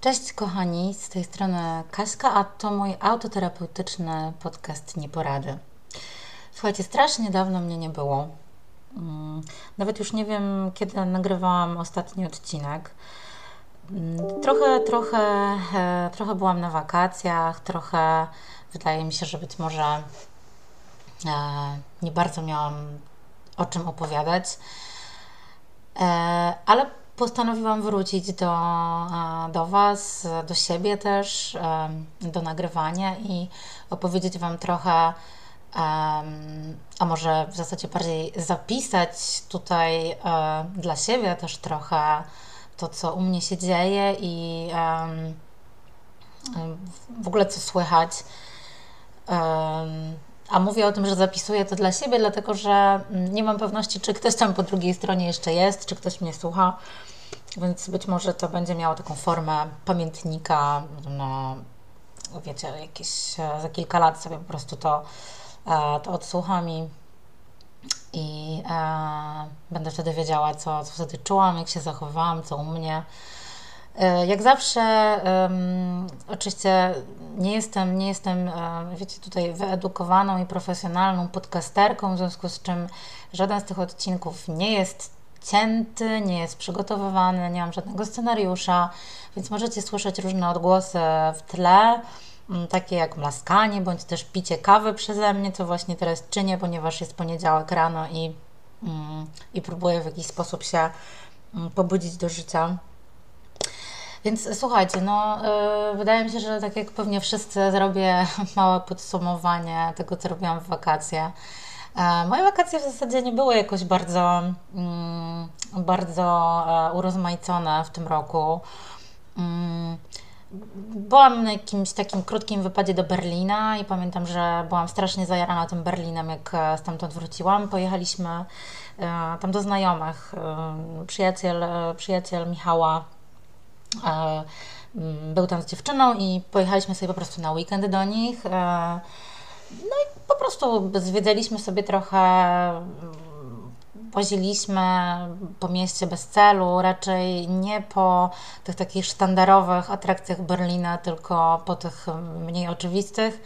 Cześć kochani, z tej strony Kaśka, a to mój autoterapeutyczny podcast Nieporady. Słuchajcie, strasznie dawno mnie nie było. Mm, nawet już nie wiem, kiedy nagrywałam ostatni odcinek. Mm, trochę, trochę, e, trochę byłam na wakacjach, trochę wydaje mi się, że być może e, nie bardzo miałam o czym opowiadać. E, ale postanowiłam wrócić do, e, do Was, do siebie też, e, do nagrywania i opowiedzieć Wam trochę, a może w zasadzie bardziej zapisać tutaj dla siebie też trochę to, co u mnie się dzieje i w ogóle co słychać. A mówię o tym, że zapisuję to dla siebie, dlatego że nie mam pewności, czy ktoś tam po drugiej stronie jeszcze jest, czy ktoś mnie słucha. Więc być może to będzie miało taką formę pamiętnika na, wiecie, jakieś e, za kilka lat sobie po prostu to, e, to odsłucham i, i e, będę wtedy wiedziała, co, co wtedy czułam, jak się zachowałam, co u mnie. E, jak zawsze, um, oczywiście nie jestem, nie jestem, wiecie, tutaj wyedukowaną i profesjonalną podcasterką, w związku z czym żaden z tych odcinków nie jest cięty, nie jest przygotowywany, nie mam żadnego scenariusza, więc możecie słyszeć różne odgłosy w tle, mm, takie jak mlaskanie, bądź też picie kawy przeze mnie, co właśnie teraz czynię, ponieważ jest poniedziałek rano i, mm, i próbuję w jakiś sposób się mm, pobudzić do życia. Więc słuchajcie, no yy, wydaje mi się, że tak jak pewnie wszyscy zrobię małe podsumowanie tego, co robiłam w wakacje. E, moje wakacje w zasadzie nie były jakoś bardzo, mm, bardzo e, urozmaicone w tym roku. Mm, byłam na jakimś takim krótkim wypadzie do Berlina i pamiętam, że byłam strasznie zajarana tym Berlinem, jak e, stamtąd wróciłam. Pojechaliśmy tam do znajomych. Przyjaciel, przyjaciel Michała był tam z dziewczyną i pojechaliśmy sobie po prostu na weekend do nich. No i po prostu zwiedzaliśmy sobie trochę, poziliśmy po mieście bez celu, raczej nie po tych takich sztandarowych atrakcjach Berlina, tylko po tych mniej oczywistych.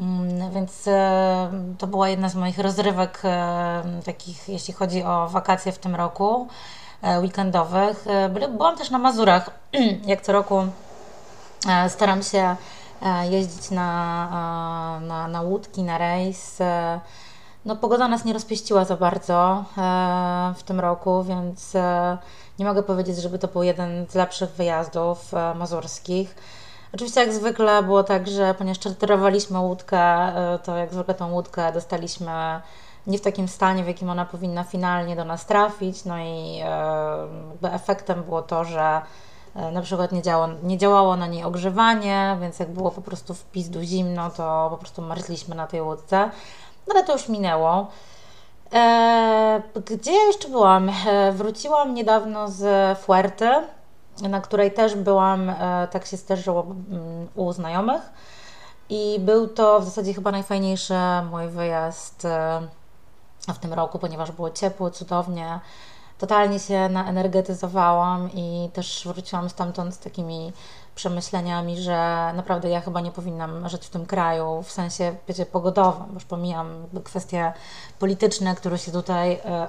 Mm, więc e, to była jedna z moich rozrywek e, takich, jeśli chodzi o wakacje w tym roku, e, weekendowych. Byłam też na Mazurach, jak co roku staram się E, jeździć na, e, na, na łódki, na rejs. E, no, pogoda nas nie rozpieściła za bardzo w tym roku, więc nie mogę powiedzieć, żeby to był jeden z lepszych wyjazdów mazurskich. Oczywiście jak zwykle było tak, że ponieważ czarterowaliśmy łódkę, to jak zwykle tą łódkę dostaliśmy nie w takim stanie, w jakim ona powinna finalnie do nas trafić. No i efektem było to, że E, na przykład nie, działo, nie działało na niej ogrzewanie, więc jak było po prostu w pizdu zimno, to po prostu marzliśmy na tej łódce. No ale to już minęło. E, gdzie ja jeszcze byłam? E, wróciłam niedawno z Fuerty, na której też byłam, e, tak się zdarzyło mm, u znajomych. I był to w zasadzie chyba najfajniejszy mój wyjazd e, w tym roku, ponieważ było ciepło, cudownie totalnie się naenergetyzowałam i też wróciłam stamtąd z takimi przemyśleniami, że naprawdę ja chyba nie powinnam żyć w tym kraju w sensie pogodowym, już pomijam kwestie polityczne, które się tutaj e,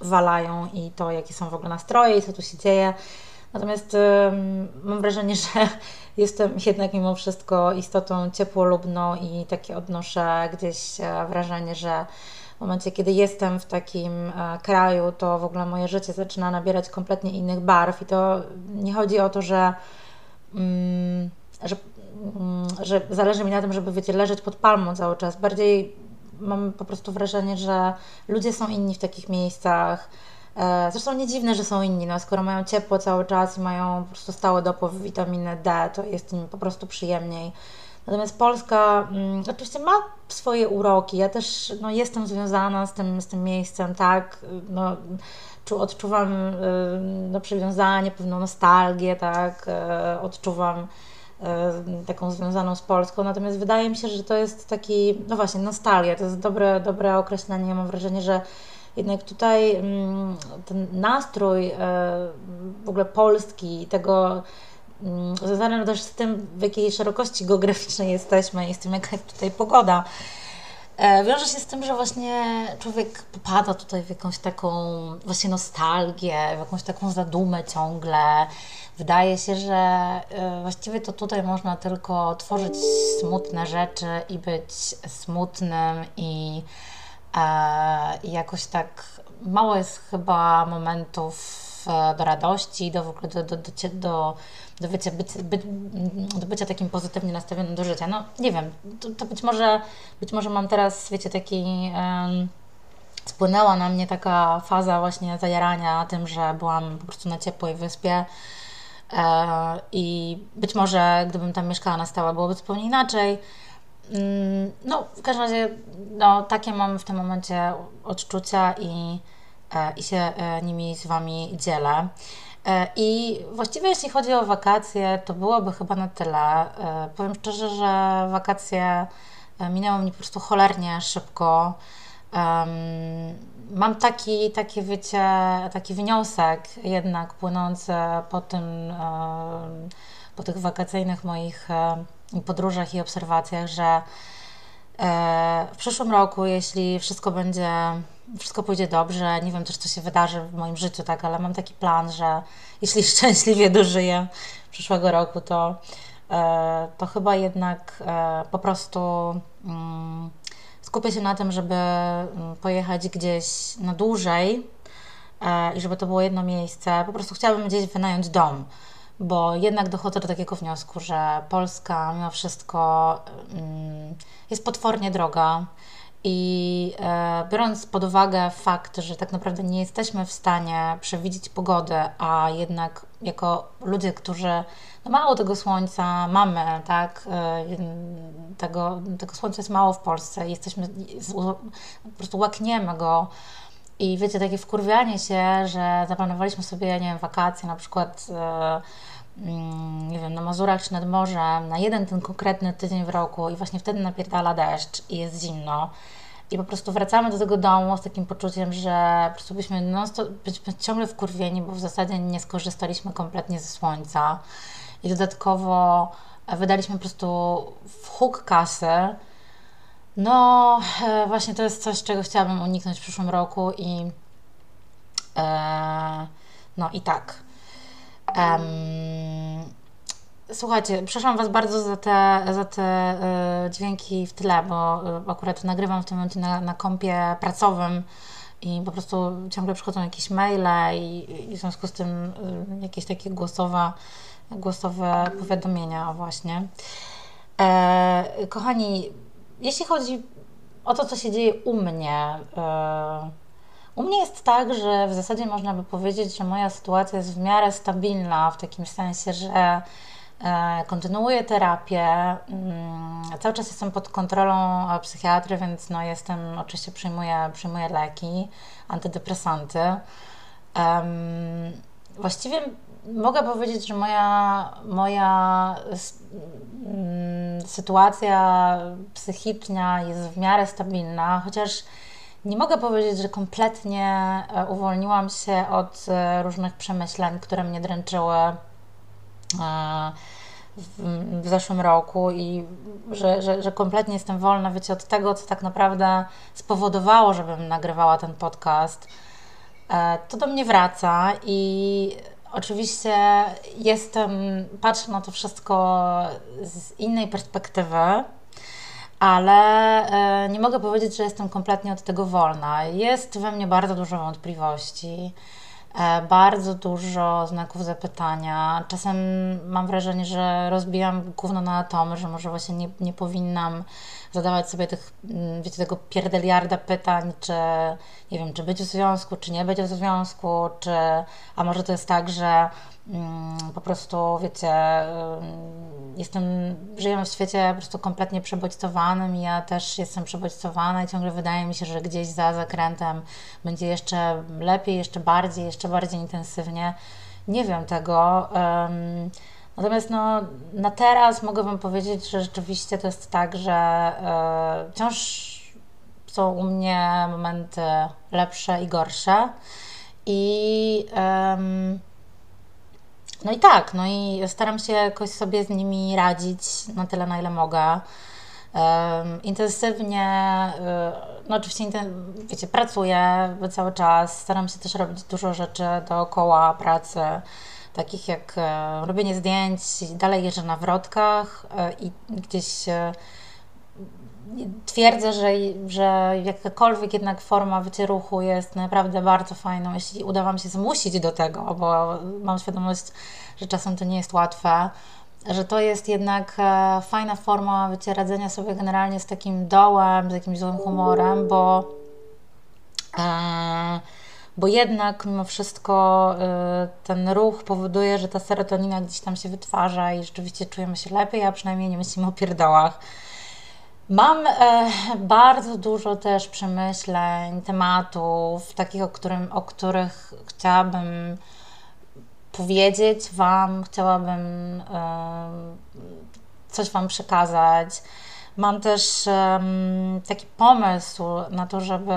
odwalają i to, jakie są w ogóle nastroje i co tu się dzieje. Natomiast mam wrażenie, że jestem jednak mimo wszystko istotą ciepłolubną i takie odnoszę gdzieś e, wrażenie, że w momencie, kiedy jestem w takim e, kraju, to w ogóle moje życie zaczyna nabierać kompletnie innych barw i to nie chodzi o to, że, mm, że, mm, że zależy mi na tym, żeby wiecie, leżeć pod palmą cały czas. Bardziej mam po prostu wrażenie, że ludzie są inni w takich miejscach. E, zresztą nie dziwne, że są inni, no, skoro mają ciepło cały czas i mają po prostu stały dopływ witaminy D, to jest im po prostu przyjemniej. Natomiast Polska mm, oczywiście ma swoje uroki. Ja też no, jestem związana z tym, z tym miejscem, tak. No, odczuwam y, no, przywiązanie, pewną nostalgię, tak. Y, odczuwam y, taką związaną z Polską. Natomiast wydaje mi się, że to jest taki, no właśnie, nostalgia. To jest dobre, dobre określenie. Mam wrażenie, że jednak tutaj mm, ten nastrój w ogóle polski, tego mm, związane też z tym, w jakiej szerokości geograficznej jesteśmy i z tym, jaka jest tutaj pogoda. E, wiąże się z tym, że właśnie człowiek popada tutaj w jakąś taką właśnie nostalgię, w jakąś taką zadumę ciągle. Wydaje się, że e, właściwie to tutaj można tylko tworzyć smutne rzeczy i być smutnym i, e, i jakoś tak mało jest chyba momentów do radości, do w ogóle do, do, do, do, do, bycia, by, by, do bycia takim pozytywnie nastawionym do życia. No nie wiem, to, to być może być może mam teraz, wiecie, taki um, spłynęła na mnie taka faza właśnie zajarania tym, że byłam po prostu na ciepłej wyspie e, i być może gdybym tam mieszkała na stałe byłoby zupełnie inaczej. Mm, no, w każdym razie, no, takie mam w tym momencie odczucia i E, i się e, nimi z Wami dzielę. E, I właściwie jeśli chodzi o wakacje, to byłoby chyba na tyle. Powiem szczerze, że wakacje minęły mi po prostu cholernie szybko. Mam taki, taki, wiecie, taki wniosek jednak płynący po tym, po tych wakacyjnych moich podróżach i obserwacjach, że w przyszłym roku, jeśli wszystko będzie wszystko pójdzie dobrze, nie wiem też, co się wydarzy w moim życiu, tak, ale mam taki plan, że jeśli szczęśliwie dożyję przyszłego roku, to, e, to chyba jednak e, po prostu mm, skupię się na tym, żeby mm, pojechać gdzieś na dłużej e, i żeby to było jedno miejsce. Po prostu chciałabym gdzieś wynająć dom bo jednak dochodzę do takiego wniosku, że Polska mimo wszystko mm, jest potwornie droga. I e, biorąc pod uwagę fakt, że tak naprawdę nie jesteśmy w stanie przewidzieć pogody, a jednak jako ludzie, którzy no mało tego słońca mamy, tak, e, tego, tego słońca jest mało w Polsce, jesteśmy, po prostu łakniemy go. I wiecie, takie wkurwianie się, że zaplanowaliśmy sobie, nie wiem, wakacje na przykład e, mm, nie wiem, na Mazurach czy nad morzem, na jeden ten konkretny tydzień w roku i właśnie wtedy napierdala deszcz i jest zimno. I po prostu wracamy do tego domu z takim poczuciem, że po prostu byśmy, non stop, byliśmy ciągle wkurwieni, bo w zasadzie nie skorzystaliśmy kompletnie ze słońca. I dodatkowo wydaliśmy po prostu w huk kasy. No, e, właśnie to jest coś, czego chciałabym uniknąć w przyszłym roku i e, no i tak. Um, Słuchajcie, przepraszam Was bardzo za te, za te y, dźwięki w tle, bo y, akurat nagrywam w tym momencie na, na kompie pracowym i po prostu ciągle przychodzą jakieś maile i, i w związku z tym y, jakieś takie głosowe, głosowe powiadomienia właśnie. E, kochani, jeśli chodzi o to, co się dzieje u mnie, u mnie jest tak, że w zasadzie można by powiedzieć, że moja sytuacja jest w miarę stabilna, w takim sensie, że E, kontynuuję terapię. Mm, cały czas jestem pod kontrolą e, psychiatry, więc no jestem, oczywiście przyjmuję, przyjmuję leki, antydepresanty. Właściwie mogę powiedzieć, że moja, moja mm, sytuacja psychiczna jest w miarę stabilna, chociaż nie mogę powiedzieć, że kompletnie e, uwolniłam się od różnych przemyśleń, które mnie dręczyły w, w zeszłym roku i że, że, że kompletnie jestem wolna, wiecie, od tego, co tak naprawdę spowodowało, żebym nagrywała ten podcast, e, to do mnie wraca i oczywiście jestem, patrzę na to wszystko z innej perspektywy, ale e, nie mogę powiedzieć, że jestem kompletnie od tego wolna. Jest we mnie bardzo dużo wątpliwości. E, bardzo dużo znaków zapytania. Czasem mam wrażenie, że rozbijam gówno na atomy, że może właśnie nie, nie powinnam zadawać sobie tych, mm, wiecie, tego pierdeliarda pytań, czy nie wiem, czy być w związku, czy nie być w związku, czy a może to jest tak, że po prostu, wiecie, jestem, żyjemy w świecie po prostu kompletnie przebodźcowanym i ja też jestem przebodźcowana i ciągle wydaje mi się, że gdzieś za zakrętem będzie jeszcze lepiej, jeszcze bardziej, jeszcze bardziej intensywnie. Nie wiem tego. Um, Natomiast no, na teraz mogę Wam powiedzieć, że rzeczywiście to jest tak, że e, wciąż są u mnie momenty lepsze i gorsze. I no i tak, no i staram się jakoś sobie z nimi radzić na tyle, na ile mogę. Um, intensywnie, y, no oczywiście, wiecie, pracuję cały czas, staram się też robić dużo rzeczy dookoła pracy, takich jak e, robienie zdjęć, dalej jeżdżę na wrotkach e, i gdzieś twierdzę, że, że jakakolwiek jednak forma wycieruchu jest naprawdę bardzo fajną, jeśli uda Wam się zmusić do tego, bo mam świadomość, że czasem to nie jest łatwe, że to jest jednak e, fajna forma wycieradzenia sobie generalnie z takim dołem, z jakimś złym humorem, bo e, bo jednak mimo wszystko e, ten ruch powoduje, że ta serotonina gdzieś tam się wytwarza i rzeczywiście czujemy się lepiej, a przynajmniej nie myślimy o pierdołach. Mam e, bardzo dużo też przemyśleń, tematów, takich, o, którym, o których chciałabym powiedzieć Wam, chciałabym e, coś Wam przekazać. Mam też e, taki pomysł na to, żeby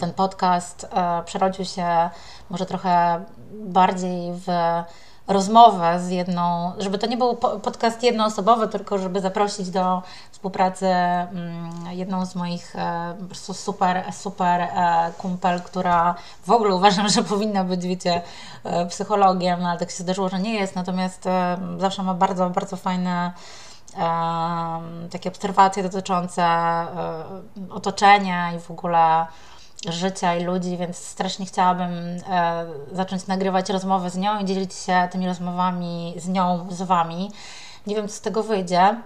ten podcast e, przerodził się może trochę bardziej w rozmowę z jedną, żeby to nie był podcast jednoosobowy, tylko żeby zaprosić do współpracy mm, jedną z moich e, super, super e, kumpel, która w ogóle uważam, że powinna być, wiecie, e, psychologiem, ale tak się zdarzyło, że nie jest, natomiast zawsze ma bardzo, bardzo fajne takie obserwacje dotyczące otoczenia i w ogóle życia i ludzi, więc strasznie chciałabym e, zacząć nagrywać rozmowy z nią i dzielić się tymi rozmowami z nią, z Wami. Nie wiem, co z tego wyjdzie.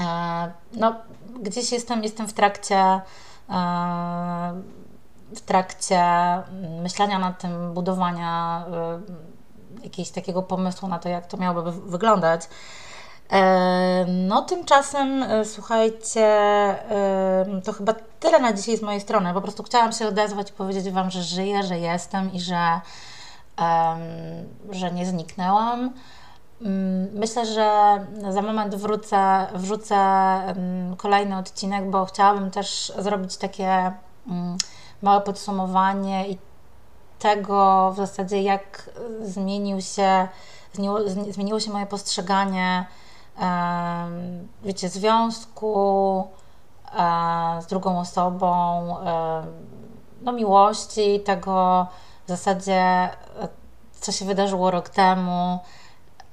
E, no, gdzieś jestem, jestem w trakcie e, w trakcie myślenia nad tym, budowania e, jakiegoś takiego pomysłu na to, jak to miałoby wyglądać. No, tymczasem, e, słuchajcie, to chyba tyle na dzisiaj z mojej strony. Po prostu chciałam się odezwać i powiedzieć Wam, że żyję, że jestem i że, że nie zniknęłam. Mm, myślę, że za moment wrócę, wrzucę kolejny odcinek, bo chciałabym też zrobić takie mm, małe podsumowanie i tego w zasadzie, jak zmienił się, zmieniło się moje postrzeganie wiecie, związku z drugą osobą, no miłości, tego w zasadzie, co się wydarzyło rok temu,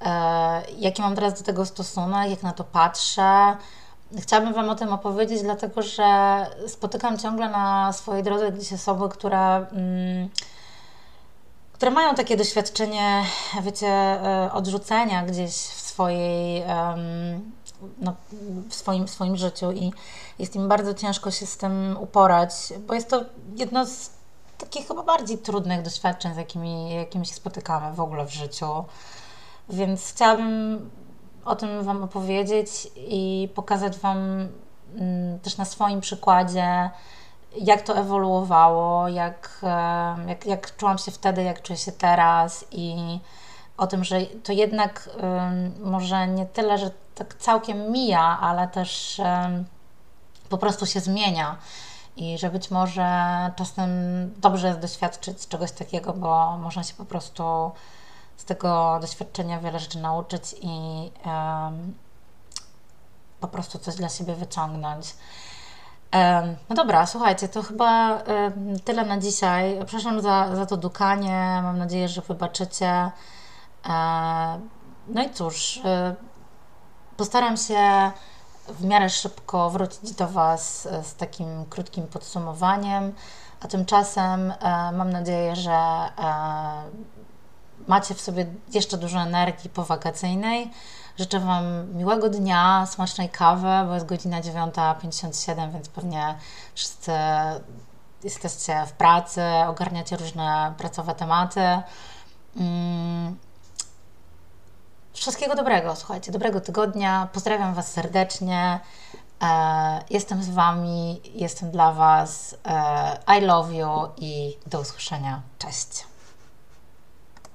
e, jaki mam teraz do tego stosunek, jak na to patrzę. Chciałabym Wam o tym opowiedzieć, dlatego że spotykam ciągle na swojej drodze gdzieś osoby, które, mm, które mają takie doświadczenie, wiecie, e, odrzucenia gdzieś w swojej, no, w swoim, w swoim życiu i jest im bardzo ciężko się z tym uporać, bo jest to jedno z takich chyba bardziej trudnych doświadczeń, z jakimi, jakimi się spotykamy w ogóle w życiu. Więc chciałabym o tym Wam opowiedzieć i pokazać Wam mm, też na swoim przykładzie, jak to ewoluowało, jak, jak, jak czułam się wtedy, jak czuję się teraz i o tym, że to jednak może nie tyle, że tak całkiem mija, ale też po prostu się zmienia. I że być może czasem dobrze jest doświadczyć czegoś takiego, bo można się po prostu z tego doświadczenia wiele rzeczy nauczyć i po prostu coś dla siebie wyciągnąć. No dobra, słuchajcie, to chyba tyle na dzisiaj. Przepraszam za, za to dukanie. Mam nadzieję, że wybaczycie. E, no i cóż, e, postaram się w miarę szybko wrócić do Was z takim krótkim podsumowaniem, a tymczasem e, mam nadzieję, że macie w sobie jeszcze dużo energii powakacyjnej. Życzę Wam miłego dnia, smacznej kawy, bo jest godzina 9.57, więc pewnie wszyscy jesteście w pracy, ogarniacie różne pracowe tematy. Mm, Wszystkiego dobrego, słuchajcie, dobrego tygodnia. Pozdrawiam Was serdecznie. E, jestem z Wami, jestem dla Was. E, I love you i do usłyszenia. Cześć.